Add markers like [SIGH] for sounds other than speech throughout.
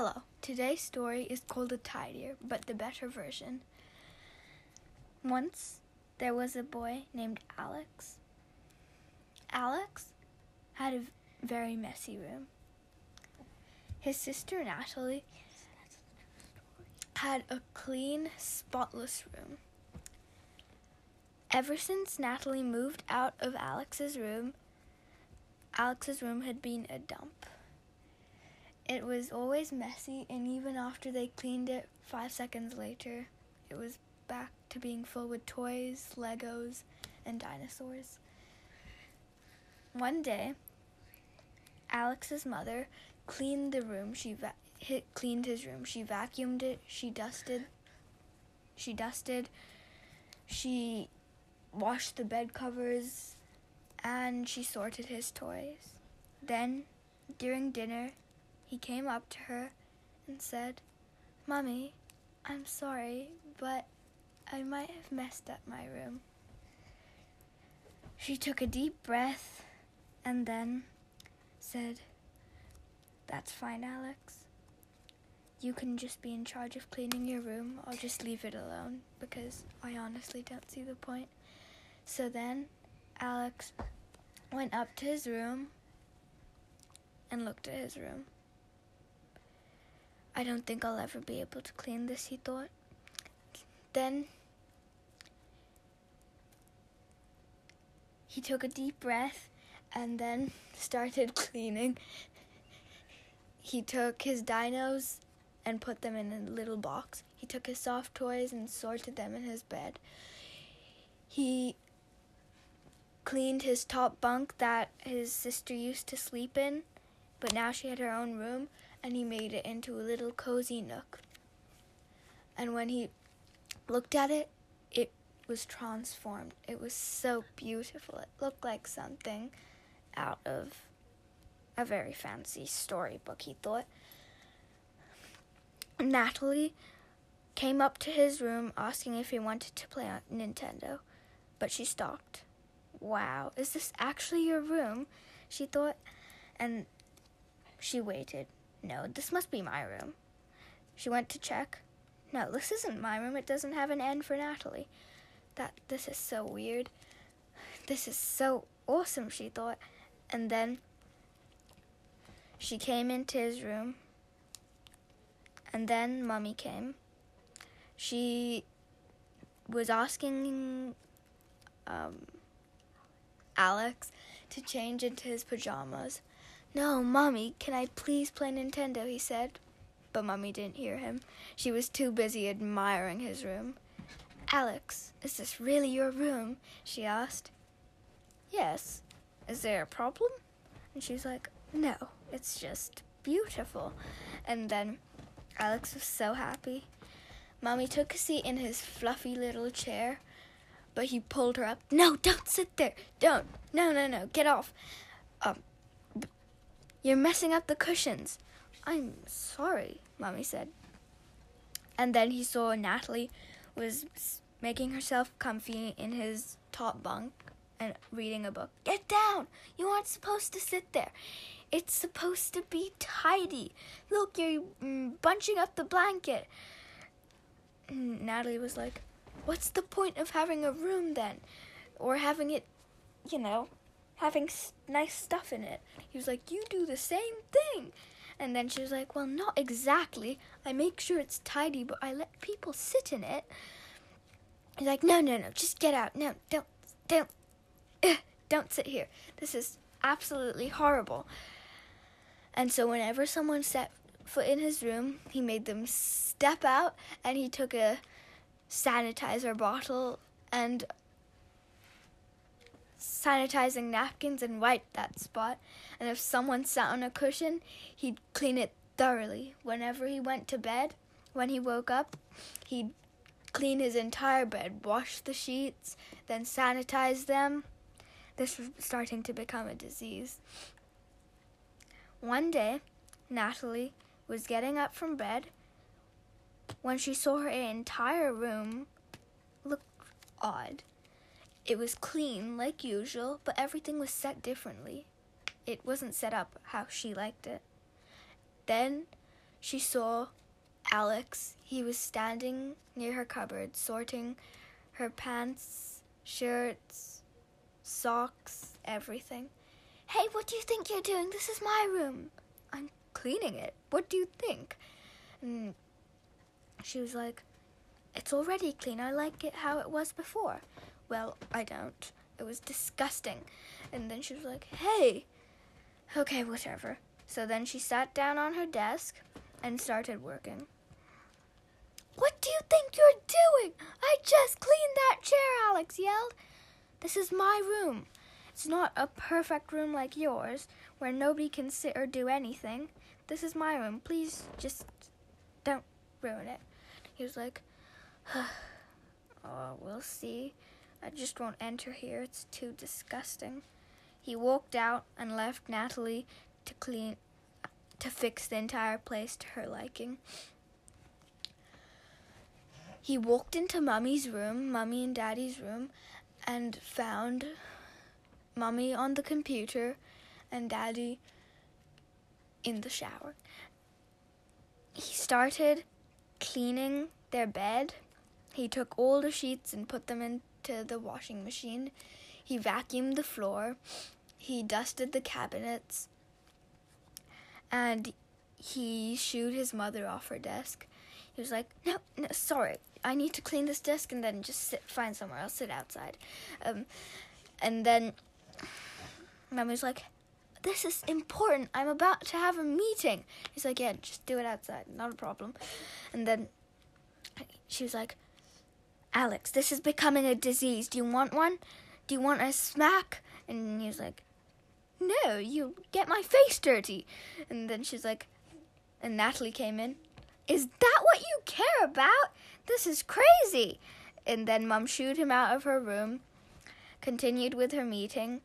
Hello. Today's story is called A Tidier, but the better version. Once there was a boy named Alex. Alex had a very messy room. His sister Natalie had a clean, spotless room. Ever since Natalie moved out of Alex's room, Alex's room had been a dump. It was always messy, and even after they cleaned it five seconds later, it was back to being full with toys, Legos, and dinosaurs. One day, Alex's mother cleaned the room. She va- hit, cleaned his room. She vacuumed it. She dusted. She dusted. She washed the bed covers, and she sorted his toys. Then, during dinner, he came up to her and said, Mummy, I'm sorry, but I might have messed up my room. She took a deep breath and then said, That's fine, Alex. You can just be in charge of cleaning your room. I'll just leave it alone because I honestly don't see the point. So then Alex went up to his room and looked at his room. I don't think I'll ever be able to clean this, he thought. Then he took a deep breath and then [LAUGHS] started cleaning. He took his dinos and put them in a little box. He took his soft toys and sorted them in his bed. He cleaned his top bunk that his sister used to sleep in, but now she had her own room and he made it into a little cozy nook. And when he looked at it, it was transformed. It was so beautiful. It looked like something out of a very fancy storybook, he thought. Natalie came up to his room asking if he wanted to play on Nintendo, but she stopped. Wow, is this actually your room? She thought, and she waited. No, this must be my room. She went to check. No, this isn't my room. It doesn't have an N for Natalie. That this is so weird. This is so awesome, she thought. And then she came into his room. And then Mummy came. She was asking um, Alex to change into his pajamas. No, Mommy, can I please play Nintendo? he said. But Mummy didn't hear him. She was too busy admiring his room. Alex, is this really your room? she asked. Yes. Is there a problem? And she's like, No, it's just beautiful. And then Alex was so happy. Mommy took a seat in his fluffy little chair, but he pulled her up. No, don't sit there. Don't. No, no, no. Get off. You're messing up the cushions. I'm sorry, Mommy said. And then he saw Natalie was making herself comfy in his top bunk and reading a book. Get down! You aren't supposed to sit there. It's supposed to be tidy. Look, you're mm, bunching up the blanket. Natalie was like, What's the point of having a room then? Or having it, you know, having nice stuff in it. He was like, You do the same thing. And then she was like, Well, not exactly. I make sure it's tidy, but I let people sit in it. He's like, No, no, no, just get out. No, don't, don't, uh, don't sit here. This is absolutely horrible. And so, whenever someone set foot in his room, he made them step out and he took a sanitizer bottle and sanitizing napkins and wipe that spot. And if someone sat on a cushion, he'd clean it thoroughly. Whenever he went to bed, when he woke up, he'd clean his entire bed, wash the sheets, then sanitize them. This was starting to become a disease. One day, Natalie was getting up from bed when she saw her entire room look odd. It was clean like usual, but everything was set differently. It wasn't set up how she liked it. Then she saw Alex. He was standing near her cupboard, sorting her pants, shirts, socks, everything. Hey, what do you think you're doing? This is my room. I'm cleaning it. What do you think? And she was like, It's already clean. I like it how it was before. Well, I don't. It was disgusting. And then she was like, Hey, okay, whatever. So then she sat down on her desk and started working. What do you think you're doing? I just cleaned that chair, Alex yelled. This is my room. It's not a perfect room like yours, where nobody can sit or do anything. This is my room. Please just don't ruin it. He was like, [SIGHS] Oh, we'll see. I just won't enter here. It's too disgusting. He walked out and left Natalie to clean to fix the entire place to her liking. He walked into Mummy's room, Mummy and Daddy's room, and found Mummy on the computer and Daddy in the shower. He started cleaning their bed. He took all the sheets and put them into the washing machine. He vacuumed the floor. He dusted the cabinets. And he shooed his mother off her desk. He was like, "No, no, sorry. I need to clean this desk and then just sit, find somewhere else, sit outside." Um, and then Mom was like, "This is important. I'm about to have a meeting." He's like, "Yeah, just do it outside. Not a problem." And then she was like, "Alex, this is becoming a disease. Do you want one? Do you want a smack?" And he was like, "No, you get my face dirty." And then she's like, and Natalie came in. Is that what you care about? This is crazy. And then Mom shooed him out of her room, continued with her meeting,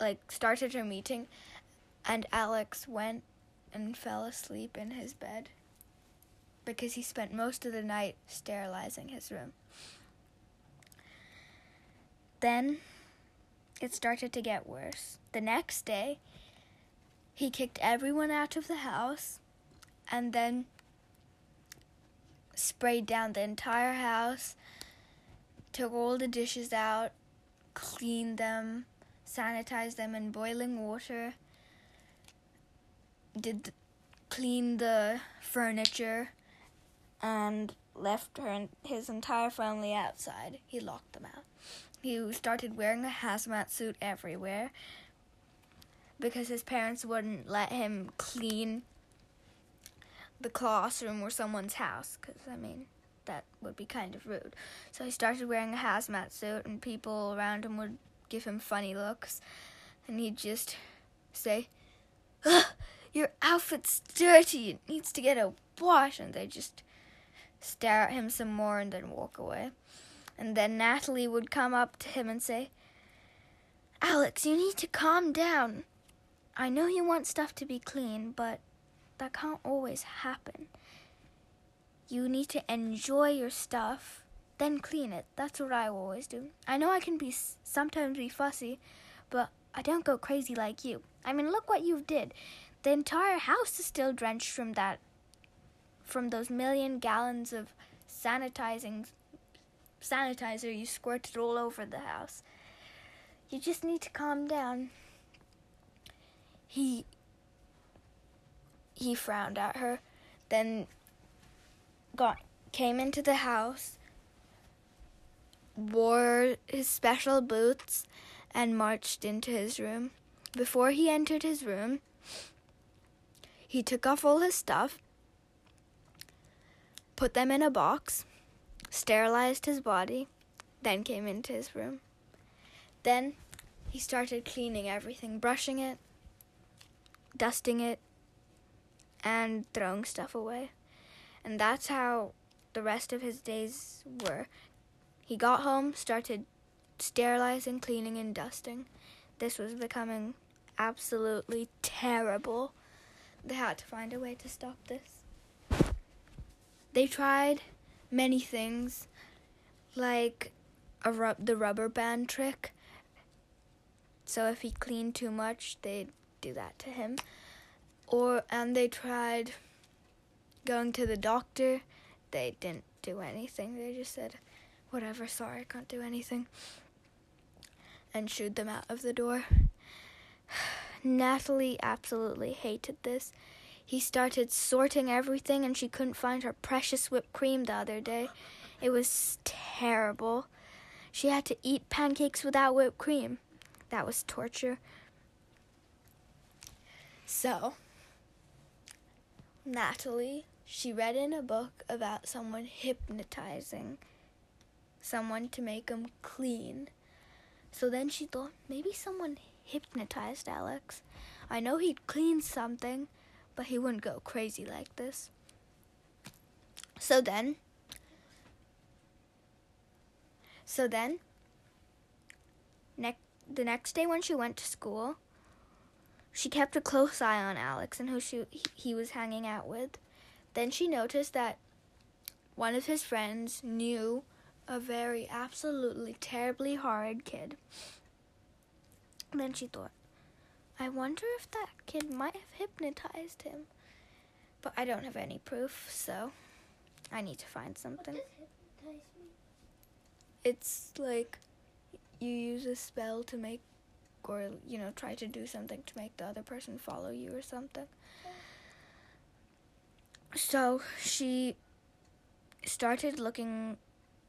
like started her meeting, and Alex went and fell asleep in his bed because he spent most of the night sterilizing his room. Then it started to get worse. The next day, he kicked everyone out of the house and then sprayed down the entire house, took all the dishes out, cleaned them, sanitized them in boiling water, did clean the furniture, and left her and his entire family outside. He locked them out. He started wearing a hazmat suit everywhere because his parents wouldn't let him clean the classroom or someone's house because I mean that would be kind of rude. So he started wearing a hazmat suit, and people around him would give him funny looks, and he'd just say, "Your outfit's dirty. It needs to get a wash," and they just stare at him some more and then walk away. And then Natalie would come up to him and say, Alex, you need to calm down. I know you want stuff to be clean, but that can't always happen. You need to enjoy your stuff, then clean it. That's what I always do. I know I can be sometimes be fussy, but I don't go crazy like you. I mean, look what you did. The entire house is still drenched from that from those million gallons of sanitizing sanitizer you squirted all over the house. You just need to calm down. He he frowned at her, then got came into the house, wore his special boots, and marched into his room. Before he entered his room, he took off all his stuff, put them in a box, sterilized his body, then came into his room. Then he started cleaning everything, brushing it, dusting it, and throwing stuff away. And that's how the rest of his days were. He got home, started sterilizing, cleaning, and dusting. This was becoming absolutely terrible. They had to find a way to stop this. They tried many things, like a the rubber band trick. So if he cleaned too much, they'd do that to him or and they tried going to the doctor. They didn't do anything. They just said, whatever, sorry, I can't do anything. And shooed them out of the door. [SIGHS] Natalie absolutely hated this. He started sorting everything, and she couldn't find her precious whipped cream the other day. It was terrible. She had to eat pancakes without whipped cream. That was torture. So, Natalie, she read in a book about someone hypnotizing someone to make them clean. So then she thought maybe someone hypnotized Alex. I know he'd clean something, but he wouldn't go crazy like this. So then, so then, ne- the next day when she went to school, she kept a close eye on Alex and who she, he was hanging out with. Then she noticed that one of his friends knew a very absolutely terribly hard kid. Then she thought, I wonder if that kid might have hypnotized him. But I don't have any proof, so I need to find something. It's like you use a spell to make, or, you know, try to do something to make the other person follow you or something. So she started looking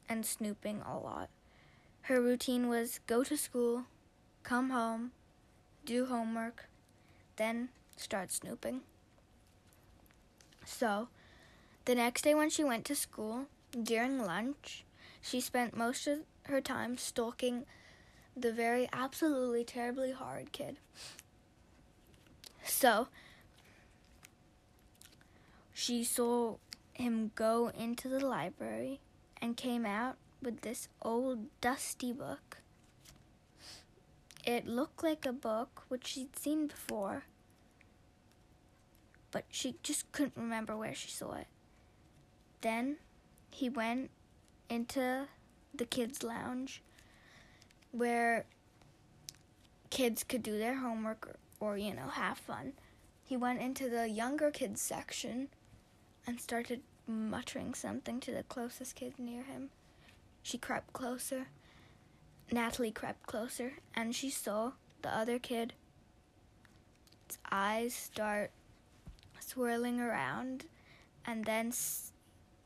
and snooping a lot. Her routine was go to school, come home, do homework, then start snooping. So, the next day when she went to school, during lunch, she spent most of her time stalking the very absolutely terribly hard kid. So, she saw him go into the library and came out with this old dusty book. It looked like a book which she'd seen before, but she just couldn't remember where she saw it. Then he went into the kids' lounge where kids could do their homework or, or, you know, have fun. He went into the younger kids section and started muttering something to the closest kid near him. She crept closer. Natalie crept closer, and she saw the other kid's eyes start swirling around, and then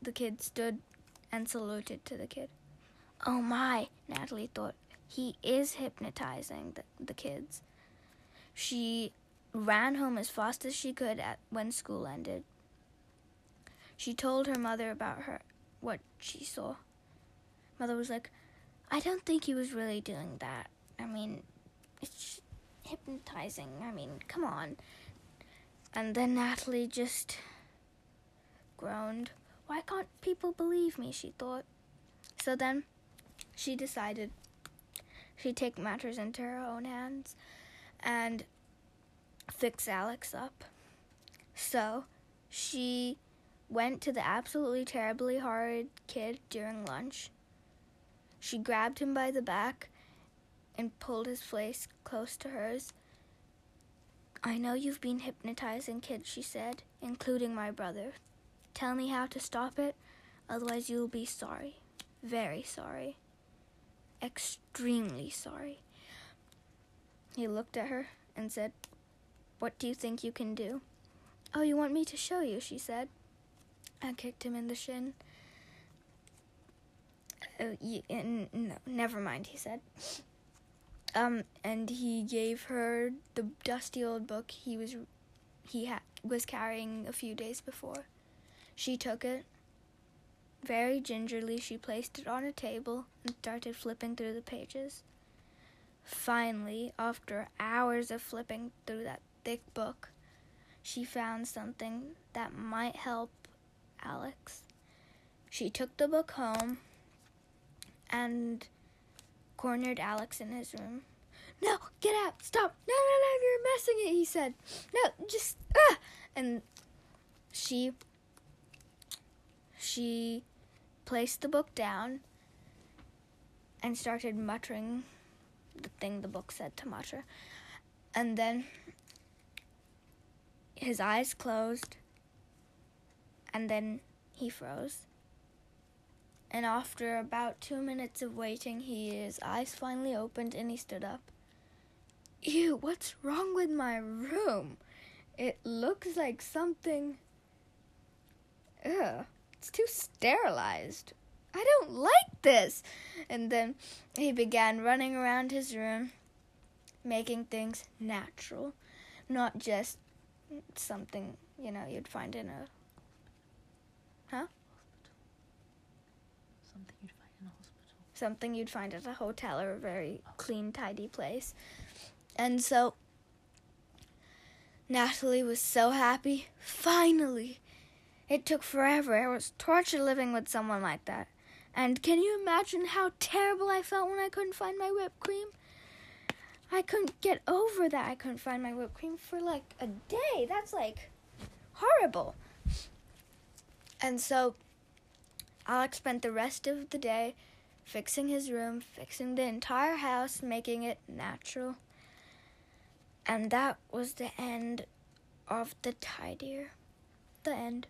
the kid stood and saluted to the kid. Oh my, Natalie thought. He is hypnotizing the, the kids. She ran home as fast as she could at, when school ended. She told her mother about her what she saw. Mother was like, I don't think he was really doing that. I mean, it's hypnotizing. I mean, come on. And then Natalie just groaned. Why can't people believe me? She thought. So then she decided she'd take matters into her own hands and fix Alex up. So she went to the absolutely terribly hard kid during lunch. She grabbed him by the back and pulled his face close to hers. I know you've been hypnotizing kids, she said, including my brother. Tell me how to stop it, otherwise you'll be sorry. Very sorry. Extremely sorry. He looked at her and said, What do you think you can do? Oh, you want me to show you, she said. I kicked him in the shin. Uh, no, never mind, he said. Um, and he gave her the dusty old book he was he ha- was carrying a few days before. She took it. Very gingerly, she placed it on a table and started flipping through the pages. Finally, after hours of flipping through that thick book, she found something that might help Alex. She took the book home and cornered Alex in his room. No, get out! Stop! No, no, no! You're messing it. He said. No, just ah! And she she placed the book down and started muttering the thing the book said to mutter. And then his eyes closed and then he froze. And after about two minutes of waiting, his eyes finally opened and he stood up. Ew, what's wrong with my room? It looks like something. Ugh, it's too sterilized. I don't like this. And then he began running around his room, making things natural, not just something, you know, you'd find in a. Huh? Something you'd find in a hospital. Something you'd find at a hotel or a very oh. clean, tidy place. And so Natalie was so happy. Finally! It took forever. It was torture living with someone like that. And can you imagine how terrible I felt when I couldn't find my whipped cream? I couldn't get over that I couldn't find my whipped cream for like a day. That's like horrible. And so Alex spent the rest of the day fixing his room, fixing the entire house, making it natural. And that was the end of the tidier. The end.